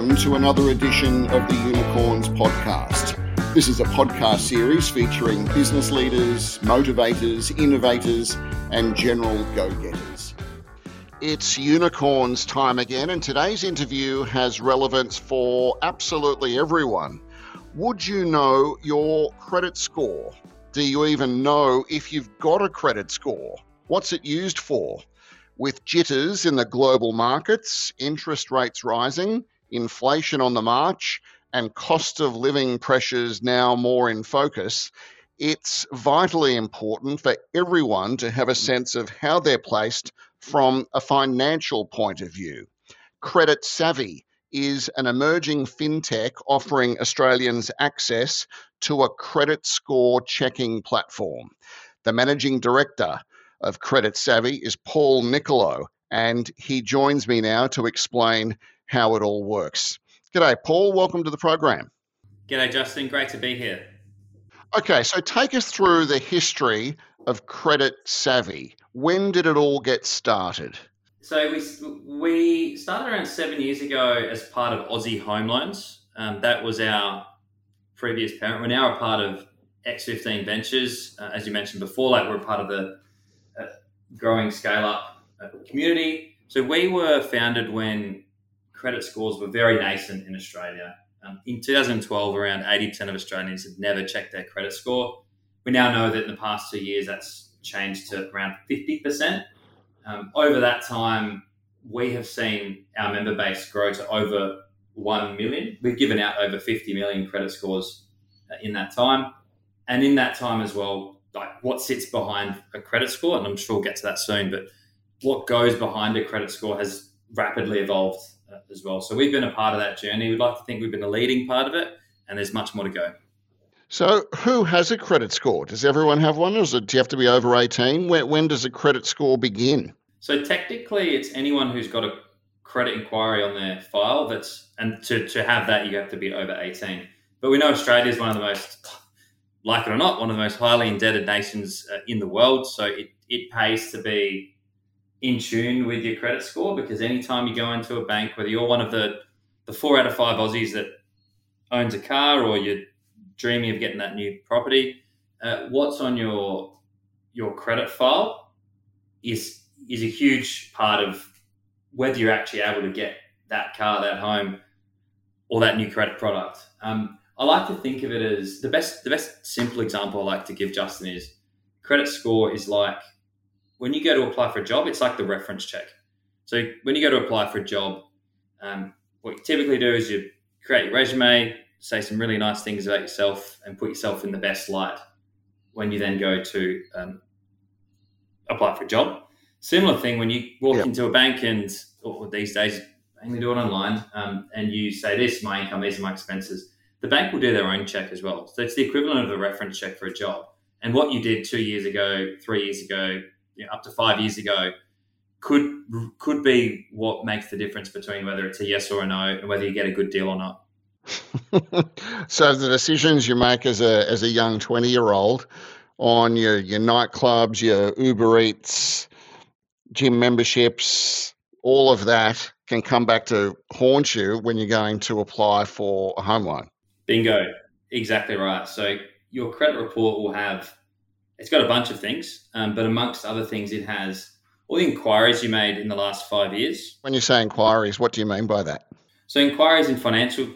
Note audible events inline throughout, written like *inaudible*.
welcome to another edition of the Unicorns podcast. This is a podcast series featuring business leaders, motivators, innovators, and general go getters. It's unicorns time again, and today's interview has relevance for absolutely everyone. Would you know your credit score? Do you even know if you've got a credit score? What's it used for? With jitters in the global markets, interest rates rising, inflation on the march, and cost of living pressures now more in focus, it's vitally important for everyone to have a sense of how they're placed from a financial point of view. Credit Savvy is an emerging fintech offering Australians access to a credit score checking platform. The managing director of Credit Savvy is Paul Nicolo, and he joins me now to explain how it all works. G'day, Paul. Welcome to the program. G'day, Justin. Great to be here. Okay, so take us through the history of Credit Savvy. When did it all get started? So we we started around seven years ago as part of Aussie Home Loans. Um, that was our previous parent. We're now a part of X15 Ventures, uh, as you mentioned before. Like we're part of the growing scale up community. So we were founded when credit scores were very nascent in Australia. Um, in 2012, around 80% of Australians had never checked their credit score. We now know that in the past two years, that's changed to around 50%. Um, over that time, we have seen our member base grow to over 1 million. We've given out over 50 million credit scores uh, in that time. And in that time as well, like what sits behind a credit score, and I'm sure we'll get to that soon, but what goes behind a credit score has rapidly evolved as well. So we've been a part of that journey. We'd like to think we've been a leading part of it, and there's much more to go. So, who has a credit score? Does everyone have one, or it, do you have to be over 18? When, when does a credit score begin? So, technically, it's anyone who's got a credit inquiry on their file. That's and to, to have that, you have to be over 18. But we know Australia is one of the most like it or not, one of the most highly indebted nations uh, in the world. So it, it pays to be in tune with your credit score because anytime you go into a bank, whether you're one of the, the four out of five Aussies that owns a car or you're dreaming of getting that new property, uh, what's on your your credit file is is a huge part of whether you're actually able to get that car, that home, or that new credit product. Um, I like to think of it as the best. The best simple example I like to give Justin is credit score is like when you go to apply for a job. It's like the reference check. So when you go to apply for a job, um, what you typically do is you create your resume, say some really nice things about yourself, and put yourself in the best light. When you then go to um, apply for a job, similar thing when you walk yep. into a bank and or these days mainly do it online, um, and you say this my income, these are my expenses the bank will do their own check as well. So it's the equivalent of a reference check for a job. And what you did two years ago, three years ago, you know, up to five years ago, could could be what makes the difference between whether it's a yes or a no, and whether you get a good deal or not. *laughs* so the decisions you make as a as a young twenty year old on your your nightclubs, your Uber Eats, gym memberships, all of that can come back to haunt you when you're going to apply for a home loan. Bingo. Exactly right. So your credit report will have, it's got a bunch of things, um, but amongst other things, it has all the inquiries you made in the last five years. When you say inquiries, what do you mean by that? So inquiries in financial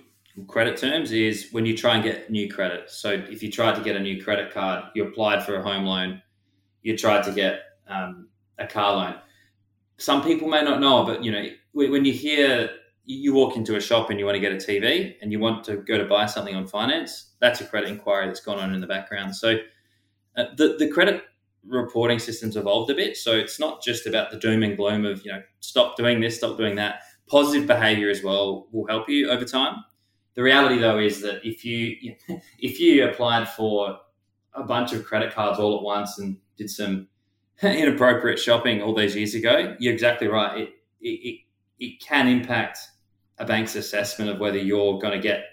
credit terms is when you try and get new credit. So if you tried to get a new credit card, you applied for a home loan, you tried to get um, a car loan. Some people may not know, but you know when you hear you walk into a shop and you want to get a TV and you want to go to buy something on finance, that's a credit inquiry that's gone on in the background. So uh, the, the credit reporting systems evolved a bit. So it's not just about the doom and gloom of, you know, stop doing this, stop doing that. Positive behavior as well will help you over time. The reality though is that if you *laughs* if you applied for a bunch of credit cards all at once and did some *laughs* inappropriate shopping all those years ago, you're exactly right. It, it, it can impact a bank's assessment of whether you're going to get.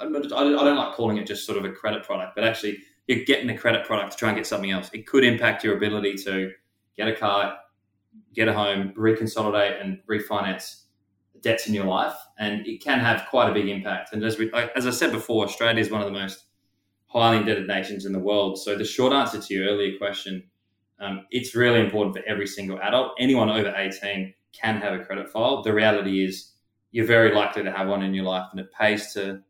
I don't like calling it just sort of a credit product, but actually you're getting a credit product to try and get something else. It could impact your ability to get a car, get a home, reconsolidate, and refinance debts in your life, and it can have quite a big impact. And as we, as I said before, Australia is one of the most highly indebted nations in the world. So the short answer to your earlier question, um, it's really important for every single adult. Anyone over 18 can have a credit file. The reality is you're very likely to have one in your life, and it pays to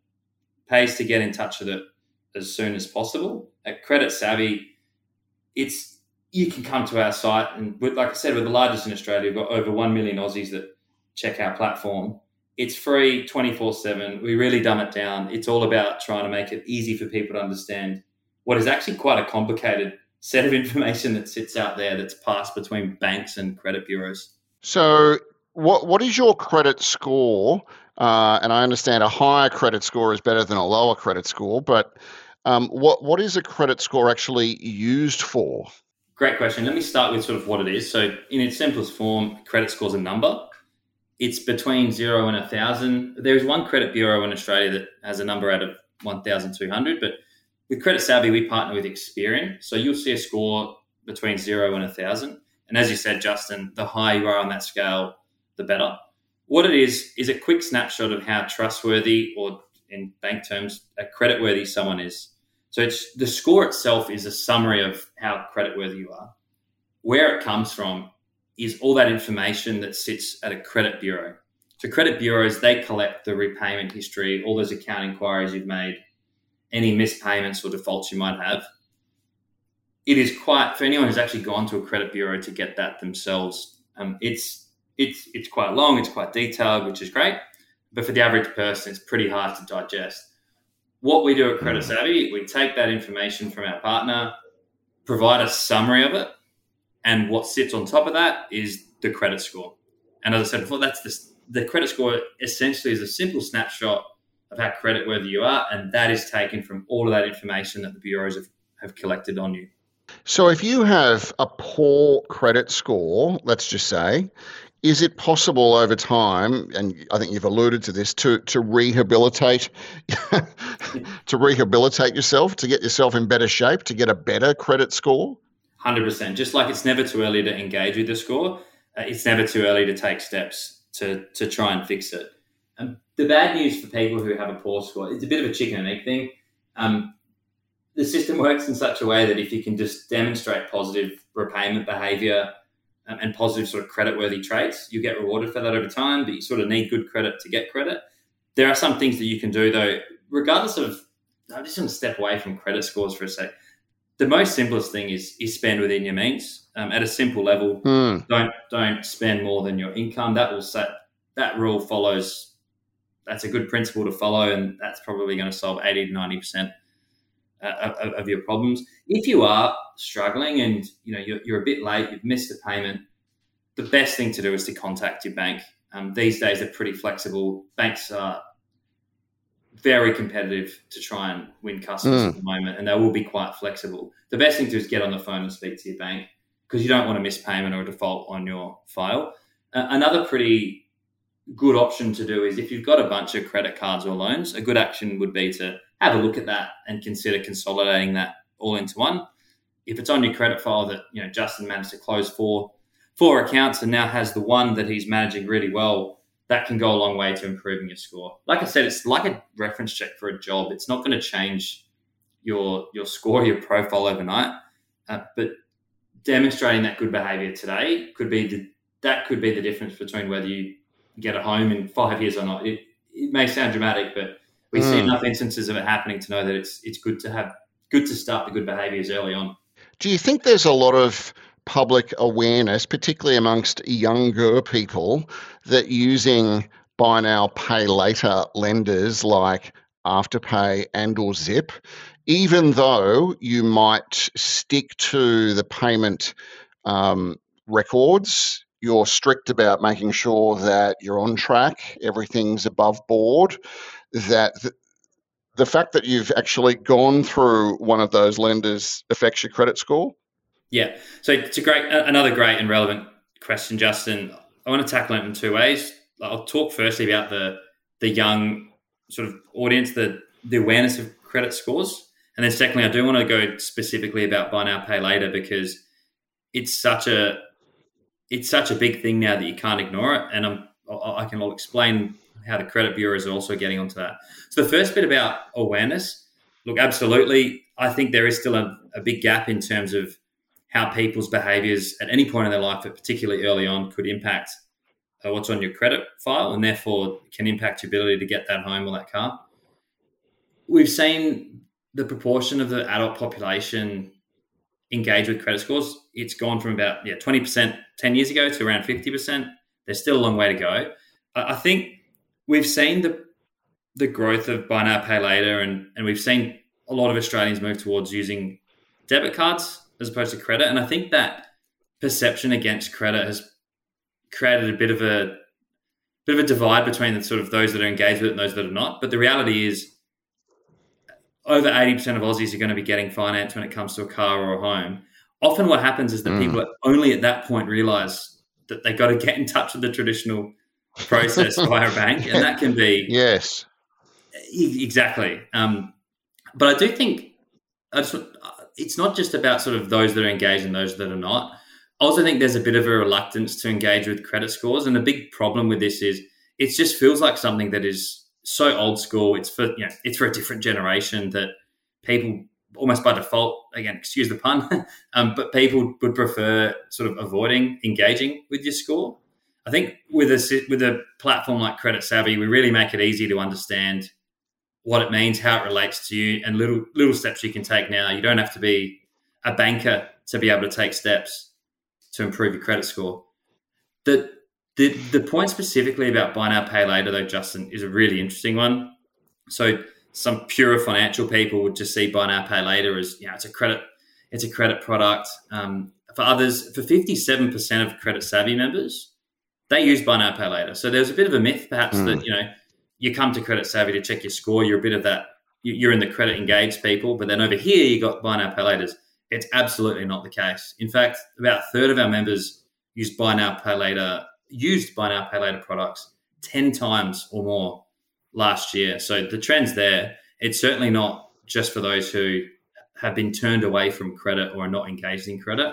pays to get in touch with it as soon as possible. At Credit Savvy, it's you can come to our site, and with, like I said, we're the largest in Australia. We've got over one million Aussies that check our platform. It's free 24 7. We really dumb it down. It's all about trying to make it easy for people to understand what is actually quite a complicated set of information that sits out there that's passed between banks and credit bureaus. So, what what is your credit score? Uh, and I understand a higher credit score is better than a lower credit score, but um, what what is a credit score actually used for? Great question. Let me start with sort of what it is. So, in its simplest form, credit score is a number. It's between zero and a thousand. There is one credit bureau in Australia that has a number out of one thousand two hundred, but with Credit Savvy, we partner with Experian. So you'll see a score between zero and a thousand. And as you said, Justin, the higher you are on that scale, the better. What it is, is a quick snapshot of how trustworthy, or in bank terms, a creditworthy someone is. So it's the score itself is a summary of how creditworthy you are. Where it comes from is all that information that sits at a credit bureau. So credit bureaus, they collect the repayment history, all those account inquiries you've made, any missed payments or defaults you might have it is quite for anyone who's actually gone to a credit bureau to get that themselves. Um, it's it's it's quite long, it's quite detailed, which is great. But for the average person, it's pretty hard to digest. What we do at Credit mm. Savvy, we take that information from our partner, provide a summary of it, and what sits on top of that is the credit score. And as I said before, that's the, the credit score essentially is a simple snapshot of how creditworthy you are, and that is taken from all of that information that the bureaus have, have collected on you. So, if you have a poor credit score, let's just say, is it possible over time, and I think you've alluded to this, to to rehabilitate, *laughs* to rehabilitate yourself, to get yourself in better shape, to get a better credit score? Hundred percent. Just like it's never too early to engage with the score, uh, it's never too early to take steps to to try and fix it. And the bad news for people who have a poor score, it's a bit of a chicken and egg thing. Um, the system works in such a way that if you can just demonstrate positive repayment behavior um, and positive sort of credit-worthy traits, you get rewarded for that over time. But you sort of need good credit to get credit. There are some things that you can do though, regardless of. I'm just going to step away from credit scores for a sec. The most simplest thing is is spend within your means. Um, at a simple level, mm. don't don't spend more than your income. That will set that rule follows. That's a good principle to follow, and that's probably going to solve eighty to ninety percent uh, of, of, your problems. If you are struggling and you know you're, you're, a bit late, you've missed a payment, the best thing to do is to contact your bank. Um, these days, they're pretty flexible. Banks are very competitive to try and win customers mm. at the moment, and they will be quite flexible. The best thing to do is get on the phone and speak to your bank because you don't want to miss payment or a default on your file. Uh, another pretty good option to do is if you've got a bunch of credit cards or loans, a good action would be to have a look at that and consider consolidating that all into one. If it's on your credit file that you know Justin managed to close four four accounts and now has the one that he's managing really well, that can go a long way to improving your score. Like I said, it's like a reference check for a job. It's not going to change your your score, your profile overnight, uh, but demonstrating that good behavior today could be the, that could be the difference between whether you get a home in five years or not. It, it may sound dramatic, but we mm. see enough instances of it happening to know that it's it's good to have good to start the good behaviours early on. Do you think there's a lot of public awareness, particularly amongst younger people, that using buy now, pay later lenders like Afterpay and or Zip, even though you might stick to the payment um, records, you're strict about making sure that you're on track, everything's above board that the, fact that you've actually gone through one of those lenders affects your credit score? Yeah. So it's a great, another great and relevant question, Justin. I want to tackle it in two ways. I'll talk firstly about the the young sort of audience, the the awareness of credit scores, and then secondly, I do want to go specifically about buy now, pay later because it's such a it's such a big thing now that you can't ignore it. And I'm I can all explain how the credit bureaus are also getting onto that. So the first bit about awareness, look, absolutely, I think there is still a, a big gap in terms of how people's behaviours at any point in their life, but particularly early on, could impact uh, what's on your credit file, and therefore can impact your ability to get that home or that car. We've seen the proportion of the adult population engage with credit scores. It's gone from about yeah twenty percent ten years ago to around fifty percent. There's still a long way to go. I think we've seen the the growth of buy now pay later, and and we've seen a lot of Australians move towards using debit cards as opposed to credit. And I think that perception against credit has created a bit of a bit of a divide between the sort of those that are engaged with it and those that are not. But the reality is over 80% of Aussies are going to be getting finance when it comes to a car or a home. Often what happens is that mm. people only at that point realize that they've got to get in touch with the traditional process *laughs* via a bank. And that can be. Yes. Exactly. Um, but I do think I just, it's not just about sort of those that are engaged and those that are not. I also think there's a bit of a reluctance to engage with credit scores. And the big problem with this is it just feels like something that is so old school. It's for you know, it's for a different generation that people almost by default, again, excuse the pun, *laughs* um, but people would prefer sort of avoiding engaging with your score. I think with a with a platform like Credit Savvy, we really make it easy to understand what it means, how it relates to you, and little little steps you can take now. You don't have to be a banker to be able to take steps to improve your credit score. The the the point specifically about buy now pay later though, Justin, is a really interesting one. So some pure financial people would just see buy now pay later as you know it's a credit it's a credit product. Um, for others, for fifty seven percent of credit savvy members, they use buy now pay later. So there's a bit of a myth perhaps mm. that you know you come to credit savvy to check your score. You're a bit of that. You're in the credit engaged people, but then over here you got buy now pay later. It's absolutely not the case. In fact, about a third of our members use buy now pay later used buy now pay later products 10 times or more last year. So the trend's there. It's certainly not just for those who have been turned away from credit or are not engaged in credit.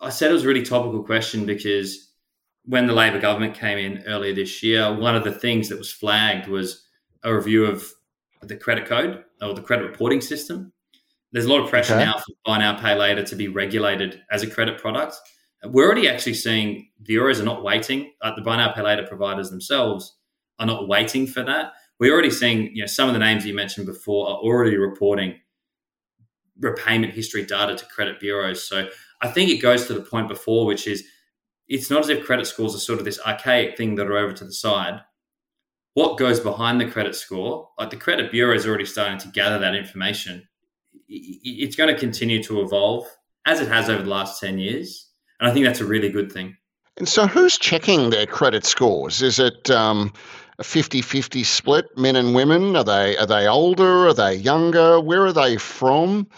I said it was a really topical question because when the Labor government came in earlier this year, one of the things that was flagged was a review of the credit code or the credit reporting system. There's a lot of pressure okay. now for buy now, pay later to be regulated as a credit product. We're already actually seeing the bureaus are not waiting. Uh, the buy now pay later providers themselves are not waiting for that. We're already seeing, you know, some of the names you mentioned before are already reporting repayment history data to credit bureaus. So I think it goes to the point before, which is it's not as if credit scores are sort of this archaic thing that are over to the side. What goes behind the credit score, like the credit bureau is already starting to gather that information. It's going to continue to evolve as it has over the last 10 years. And I think that's a really good thing. And so, who's checking their credit scores? Is it um, a 50 50 split, men and women? Are they, are they older? Are they younger? Where are they from?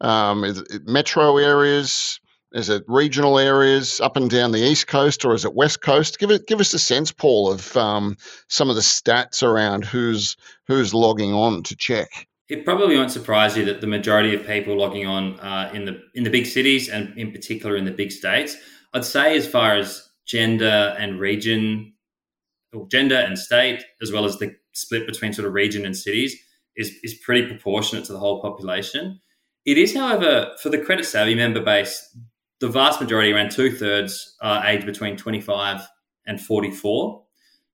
Um, metro areas? Is it regional areas up and down the east coast, or is it west coast? Give it, give us a sense, Paul, of um, some of the stats around who's who's logging on to check. It probably won't surprise you that the majority of people logging on are in the in the big cities and in particular in the big states. I'd say as far as gender and region, or gender and state, as well as the split between sort of region and cities, is is pretty proportionate to the whole population. It is, however, for the credit savvy member base, the vast majority, around two thirds, are aged between twenty five and forty four.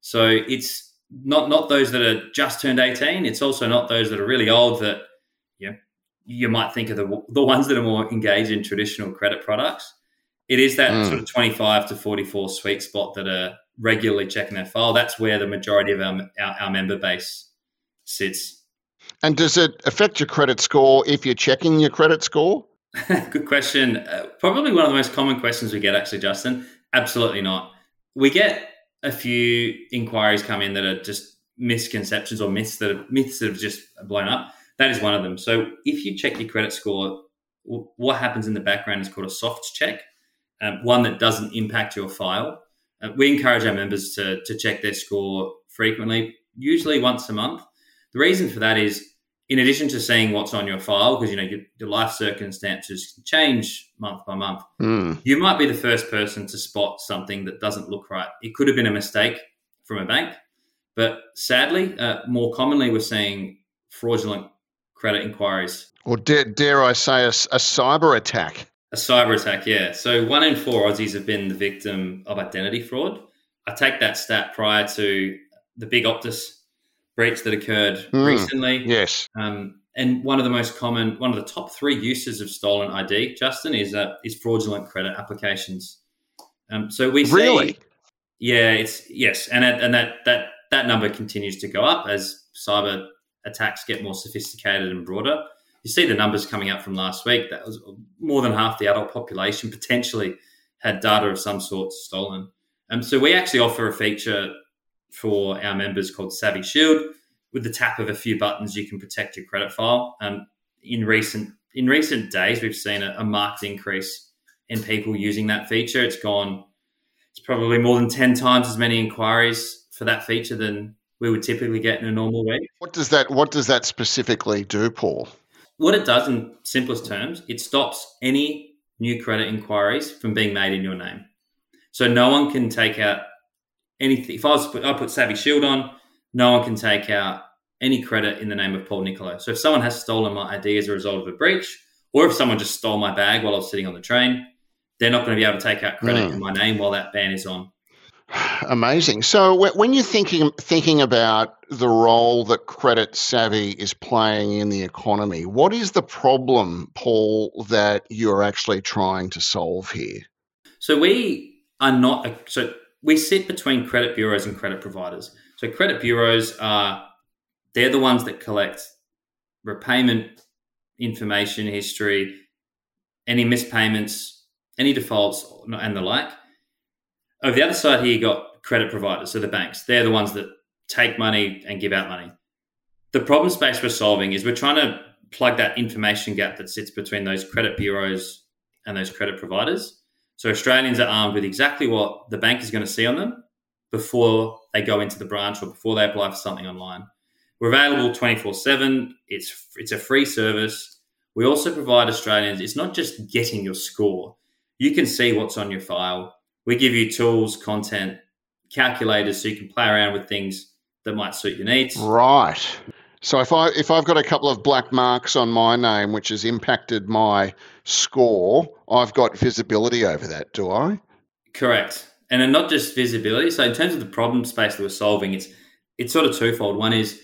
So it's not not those that are just turned 18 it's also not those that are really old that you know, you might think of the, the ones that are more engaged in traditional credit products it is that mm. sort of 25 to 44 sweet spot that are regularly checking their file that's where the majority of our, our, our member base sits and does it affect your credit score if you're checking your credit score *laughs* good question uh, probably one of the most common questions we get actually justin absolutely not we get a few inquiries come in that are just misconceptions or myths that myths that have just blown up. That is one of them. So if you check your credit score, what happens in the background is called a soft check, um, one that doesn't impact your file. Uh, we encourage our members to, to check their score frequently, usually once a month. The reason for that is in addition to seeing what's on your file, because you know your, your life circumstances change month by month, Mm. you might be the first person to spot something that doesn't look right. It could have been a mistake from a bank, but sadly, uh, more commonly, we're seeing fraudulent credit inquiries. Or dare, dare I say, a cyber attack? A cyber attack, yeah. So one in four Aussies have been the victim of identity fraud. I take that stat prior to the big Optus breach that occurred Hmm. recently. Yes. Um, and one of the most common, one of the top three uses of stolen ID, Justin, is uh, is fraudulent credit applications. Um, so we see, Really? yeah, it's yes, and it, and that that that number continues to go up as cyber attacks get more sophisticated and broader. You see the numbers coming up from last week. That was more than half the adult population potentially had data of some sort stolen. Um, so we actually offer a feature for our members called Savvy Shield. With the tap of a few buttons, you can protect your credit file. Um, in recent in recent days, we've seen a, a marked increase in people using that feature. It's gone. It's probably more than ten times as many inquiries for that feature than we would typically get in a normal week. What does that What does that specifically do, Paul? What it does, in simplest terms, it stops any new credit inquiries from being made in your name. So no one can take out anything. If I was put, I put Savvy Shield on, no one can take out any credit in the name of Paul Nicolo. So if someone has stolen my ID as a result of a breach, or if someone just stole my bag while I was sitting on the train, they're not going to be able to take out credit Mm. in my name while that ban is on. *sighs* Amazing. So when you're thinking thinking about the role that credit savvy is playing in the economy, what is the problem, Paul, that you're actually trying to solve here? So we are not so we sit between credit bureaus and credit providers. So credit bureaus are they're the ones that collect repayment information history, any mispayments, any defaults, and the like. Over the other side here, you got credit providers, so the banks. They're the ones that take money and give out money. The problem space we're solving is we're trying to plug that information gap that sits between those credit bureaus and those credit providers. So Australians are armed with exactly what the bank is going to see on them before they go into the branch or before they apply for something online. We're available 24/7. It's it's a free service. We also provide Australians it's not just getting your score. You can see what's on your file. We give you tools, content, calculators so you can play around with things that might suit your needs. Right. So if I if I've got a couple of black marks on my name which has impacted my score, I've got visibility over that, do I? Correct. And then not just visibility. So in terms of the problem space that we're solving, it's it's sort of twofold. One is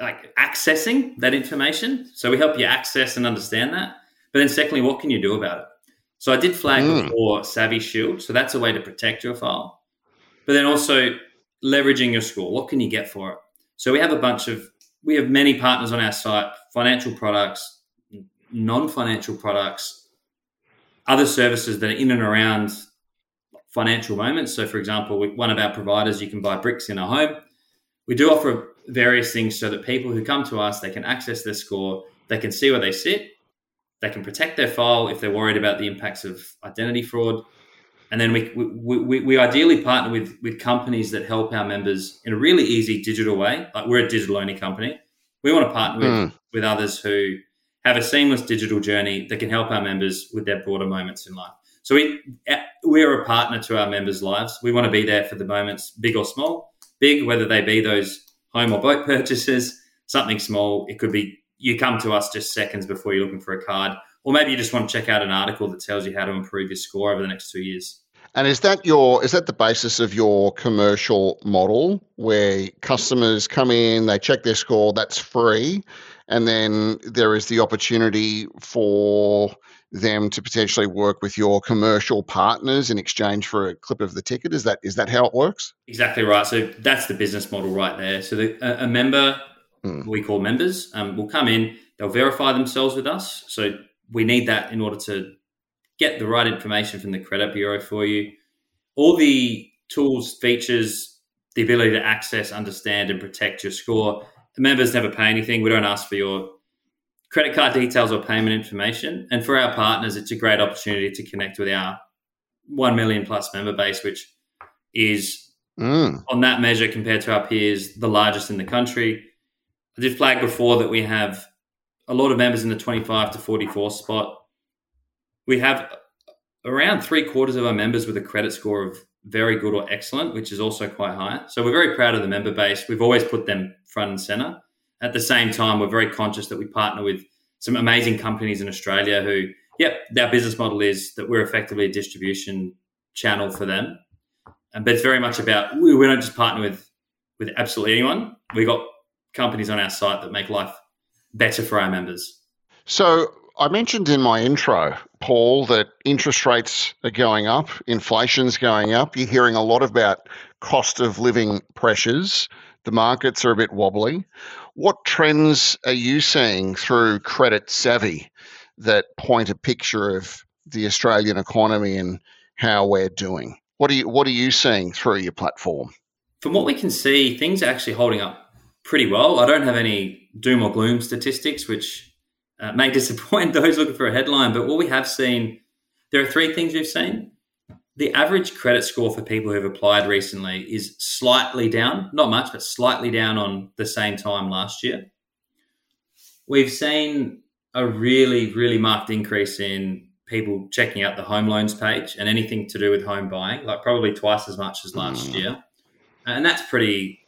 like accessing that information. So we help you access and understand that. But then secondly, what can you do about it? So I did flag Mm. before Savvy Shield. So that's a way to protect your file. But then also leveraging your score. What can you get for it? So we have a bunch of we have many partners on our site, financial products, non-financial products, other services that are in and around financial moments. So, for example, one of our providers, you can buy bricks in a home. We do offer various things so that people who come to us, they can access their score, they can see where they sit, they can protect their file if they're worried about the impacts of identity fraud. And then we, we, we, we ideally partner with, with companies that help our members in a really easy digital way. Like we're a digital only company. We want to partner with, Mm. with others who have a seamless digital journey that can help our members with their broader moments in life. So we we're a partner to our members' lives. We want to be there for the moments, big or small. Big, whether they be those home or boat purchases, something small. It could be you come to us just seconds before you're looking for a card, or maybe you just want to check out an article that tells you how to improve your score over the next two years. And is that your is that the basis of your commercial model where customers come in, they check their score, that's free, and then there is the opportunity for them to potentially work with your commercial partners in exchange for a clip of the ticket? Is that is that how it works? Exactly right. So that's the business model right there. So the, a, member, Mm. we call members, um, will come in. They'll verify themselves with us. So we need that in order to get the right information from the credit bureau for you. All the tools, features, the ability to access, understand, and protect your score. The members never pay anything. We don't ask for your credit card details or payment information. And for our partners, it's a great opportunity to connect with our 1 million plus member base, which is Mm. on that measure compared to our peers, the largest in the country. I did flag before that we have a lot of members in the 25 to 44 spot. We have around three quarters of our members with a credit score of very good or excellent, which is also quite high. So we're very proud of the member base. We've always put them front and center. At the same time, we're very conscious that we partner with some amazing companies in Australia who, yep, their business model is that we're effectively a distribution channel for them. But it's very much about we don't just partner with with absolutely anyone. We got companies on our site that make life better for our members. So I mentioned in my intro, Paul, that interest rates are going up, inflation's going up. You're hearing a lot about cost of living pressures. The markets are a bit wobbly. What trends are you seeing through Credit Savvy that point a picture of the Australian economy and how we're doing? What are you What are you seeing through your platform? From what we can see, things are actually holding up pretty well. I don't have any doom or gloom statistics, which uh, may *laughs* disappoint those looking for a headline. But what we have seen, there are three things we've seen. The average credit score for people who've applied recently is slightly down, not much, but slightly down on the same time last year. We've seen a really, really marked increase in people checking out the home loans page and anything to do with home buying, like probably twice as much as last mm. year. And that's pretty.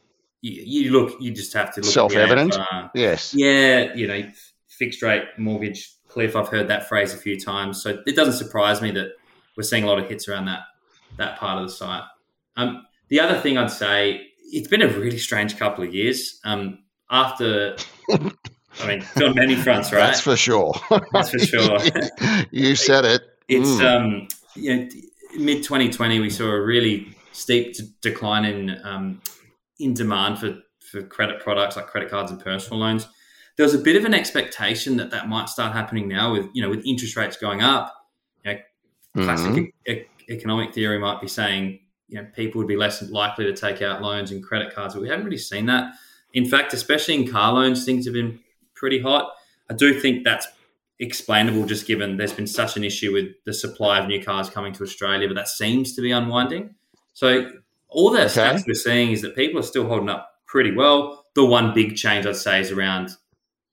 You, you, look. You just have to look. Self-evident. yes. Yeah. You know, fixed rate mortgage cliff. I've heard that phrase a few times, so it doesn't surprise me that we're seeing a lot of hits around that that part of the site. Um, the other thing I'd say, it's been a really strange couple of years. Um, after I mean, on many fronts, *laughs* right? That's for sure. That's for sure. *laughs* you said it. It's mm. um, you know, mid 2020, we saw a really steep d- decline in um, in demand for for credit products like credit cards and personal loans. There was a bit of an expectation that that might start happening now with you know with interest rates going up. You know, classic mm-hmm. e- economic theory might be saying you know people would be less likely to take out loans and credit cards, but we haven't really seen that. In fact, especially in car loans, things have been pretty hot. I do think that's explainable just given there's been such an issue with the supply of new cars coming to Australia, but that seems to be unwinding. So all the okay. stats we're seeing is that people are still holding up pretty well. The one big change I'd say is around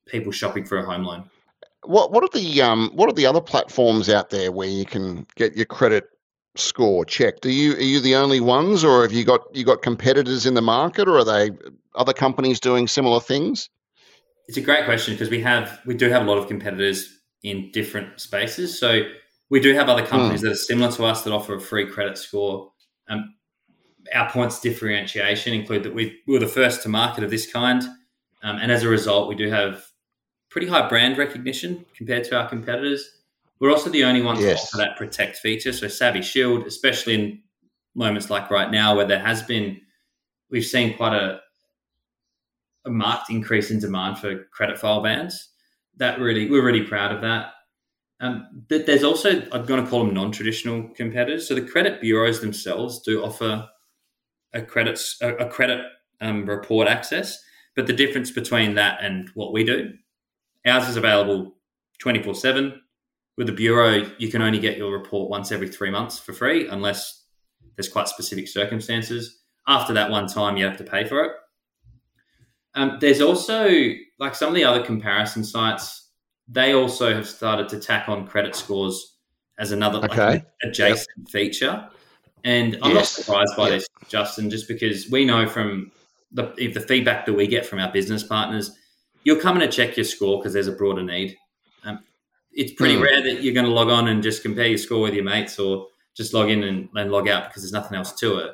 people shopping for a home loan. What what are the um what are the other platforms out there where you can get your credit score checked? Are you are you the only ones, or have you got you got competitors in the market, or are they other companies doing similar things? It's a great question because we have we do have a lot of competitors in different spaces. So we do have other companies mm. that are similar to us that offer a free credit score. Um, our points differentiation include that we, we were the first to market of this kind, um, and as a result, we do have pretty high brand recognition compared to our competitors. We're also the only ones yes. to offer that protect feature. So Savvy Shield, especially in moments like right now where there has been, we've seen quite a a marked increase in demand for credit file bans. That really, we're really proud of that. Um, but there's also, I'm going to call them non-traditional competitors. So the credit bureaus themselves do offer a credit a, a credit um, report access, but the difference between that and what we do, ours is available 24 seven. With the bureau, you can only get your report once every three months for free, unless there's quite specific circumstances. After that one time, you have to pay for it. Um, there's also like some of the other comparison sites. They also have started to tack on credit scores as another okay. like, adjacent yep. feature. And I'm yes. not surprised by yep. this, Justin, just because we know from the the feedback that we get from our business partners, you're coming to check your score because there's a broader need. Um, it's pretty mm. rare that you're going to log on and just compare your score with your mates or just log in and, and log out because there's nothing else to it.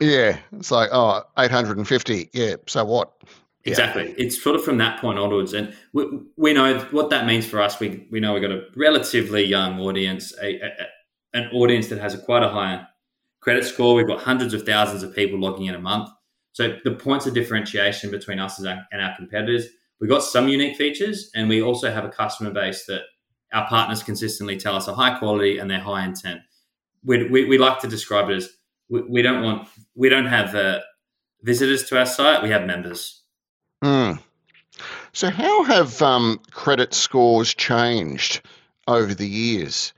Yeah, it's like oh, 850. Yeah, so what? Exactly. Yeah. It's sort of from that point onwards. And we, we know what that means for us. We, we know we've got a relatively young audience, a, a, an audience that has a quite a high credit score. We've got hundreds of thousands of people logging in a month. So the points of differentiation between us and our competitors, we've got some unique features, and we also have a customer base that our partners consistently tell us are high quality and they're high intent. We, we, we like to describe it as we, we don't want we don't have uh, visitors to our site. We have members. Mm. So, how have um, credit scores changed over the years?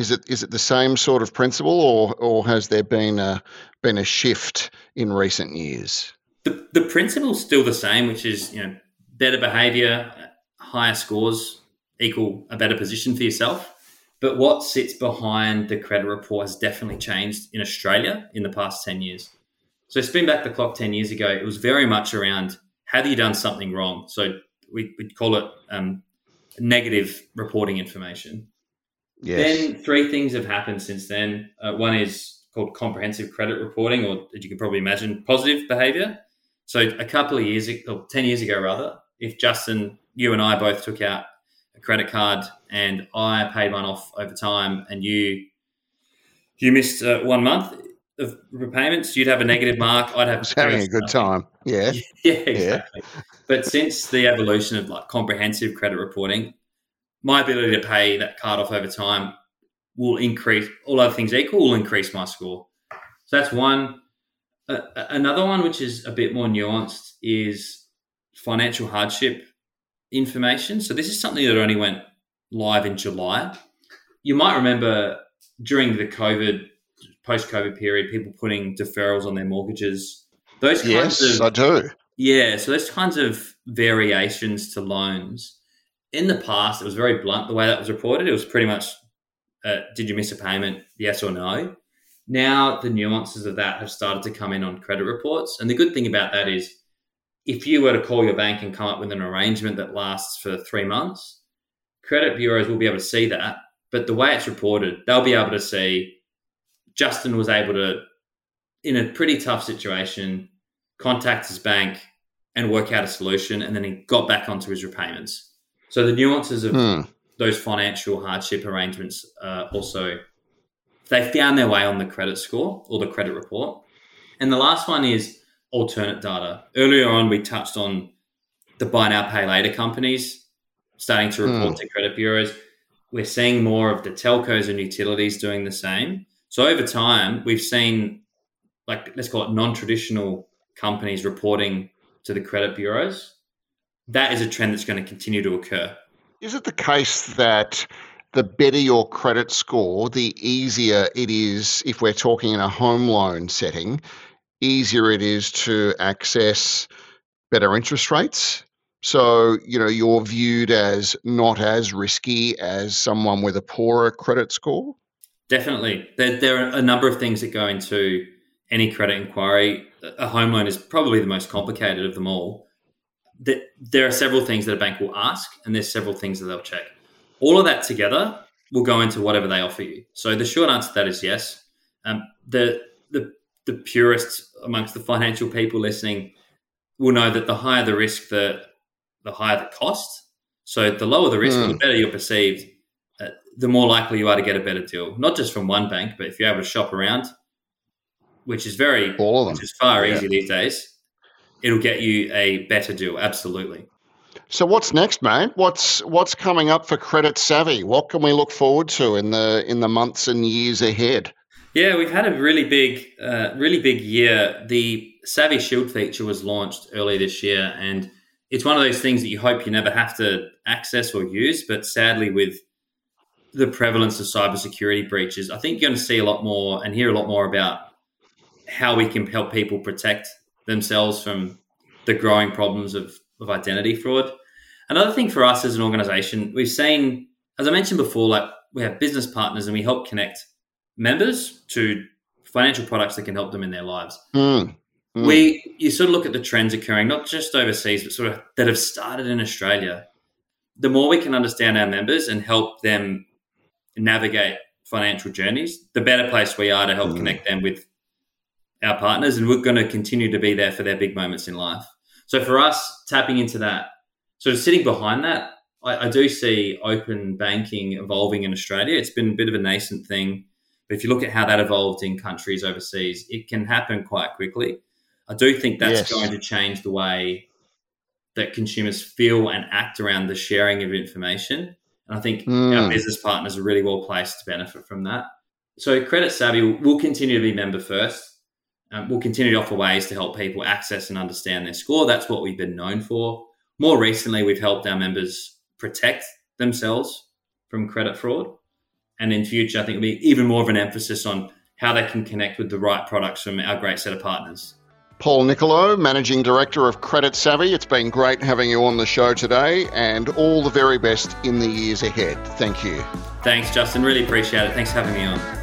Is it is it the same sort of principle, or or has there been a been a shift in recent years? The the principle's still the same, which is you know better behavior, higher scores equal a better position for yourself. But what sits behind the credit report has definitely changed in Australia in the past 10 years. So, spin back the clock 10 years ago, it was very much around have you done something wrong? So, we, would call it um, negative reporting information. Yes. Then, three things have happened since then. Uh, one is called comprehensive credit reporting, or as you can probably imagine, positive behavior. So, a couple of years, or 10 years ago, rather, if Justin, you and I both took out a credit card and I paid one off over time and you you missed uh, one month of repayments, you'd have a negative mark. I'd have *laughs* having a good time. Yeah, *laughs* yeah, exactly. Yeah. But since the evolution of like comprehensive credit reporting, my ability to pay that card off over time will increase. All other things equal, will increase my score. So that's one. Uh, another one, which is a bit more nuanced, is financial hardship information. So this is something that only went live in July. You might remember during the COVID, post COVID period, people putting deferrals on their mortgages. Those kinds yes, of, I do. Yeah, so those kinds of variations to loans. In the past, it was very blunt the way that was reported. It was pretty much, uh, did you miss a payment? Yes or no. Now the nuances of that have started to come in on credit reports, and the good thing about that is if you were to call your bank and come up with an arrangement that lasts for three months, credit bureaus will be able to see that. But the way it's reported, they'll be able to see Justin was able to, in a pretty tough situation, contact his bank and work out a solution. And then he got back onto his repayments. So the nuances of hmm. those financial hardship arrangements uh, also, they found their way on the credit score or the credit report. And the last one is alternate data. Earlier on, we touched on the buy now, pay later companies starting to report mm. to credit bureaus. We're seeing more of the telcos and utilities doing the same. So over time, we've seen, like, let's call it non traditional companies reporting to the credit bureaus. That is a trend that's going to continue to occur. Is it the case that the better your credit score, the easier it is if we're talking in a home loan setting? easier it is to access better interest rates. So, you know, you're viewed as not as risky as someone with a poorer credit score? Definitely. There, there are a number of things that go into any credit inquiry. A home loan is probably the most complicated of them all. There are several things that a bank will ask, and there's several things that they'll check. All of that together will go into whatever they offer you. So the short answer to that is yes. Um, the the the purists amongst the financial people listening will know that the higher the risk, the the higher the cost. So the lower the risk, mm. the better you're perceived, uh, the more likely you are to get a better deal. Not just from one bank, but if you're able to shop around, which is very, all of them, which is far yeah. easier these days, it'll get you a better deal. Absolutely. So what's next, mate? What's what's coming up for Credit Savvy? What can we look forward to in the in the months and years ahead? Yeah, we've had a really big, uh, really big year. The Savvy Shield feature was launched early this year, and it's one of those things that you hope you never have to access or use. But sadly, with the prevalence of cybersecurity breaches, I think you're going to see a lot more and hear a lot more about how we can help people protect themselves from the growing problems of, of identity fraud. Another thing for us as an organization, we've seen, as I mentioned before, like we have business partners and we help connect members to financial products that can help them in their lives. Mm, mm. We you sort of look at the trends occurring not just overseas, but sort of that have started in Australia. The more we can understand our members and help them navigate financial journeys, the better place we are to help mm. connect them with our partners, and we're going to continue to be there for their big moments in life. So for us, tapping into that, sort of sitting behind that, I, I do see open banking evolving in Australia. It's been a bit of a nascent thing but if you look at how that evolved in countries overseas, it can happen quite quickly. I do think that's yes. going to change the way that consumers feel and act around the sharing of information. And I think mm. our business partners are really well placed to benefit from that. So, Credit Savvy will continue to be member first. Um, we'll continue to offer ways to help people access and understand their score. That's what we've been known for. More recently, we've helped our members protect themselves from credit fraud. And in future, I think it'll be even more of an emphasis on how they can connect with the right products from our great set of partners. Paul Nicolo, Managing Director of Credit Savvy. It's been great having you on the show today and all the very best in the years ahead. Thank you. Thanks, Justin. Really appreciate it. Thanks for having me on.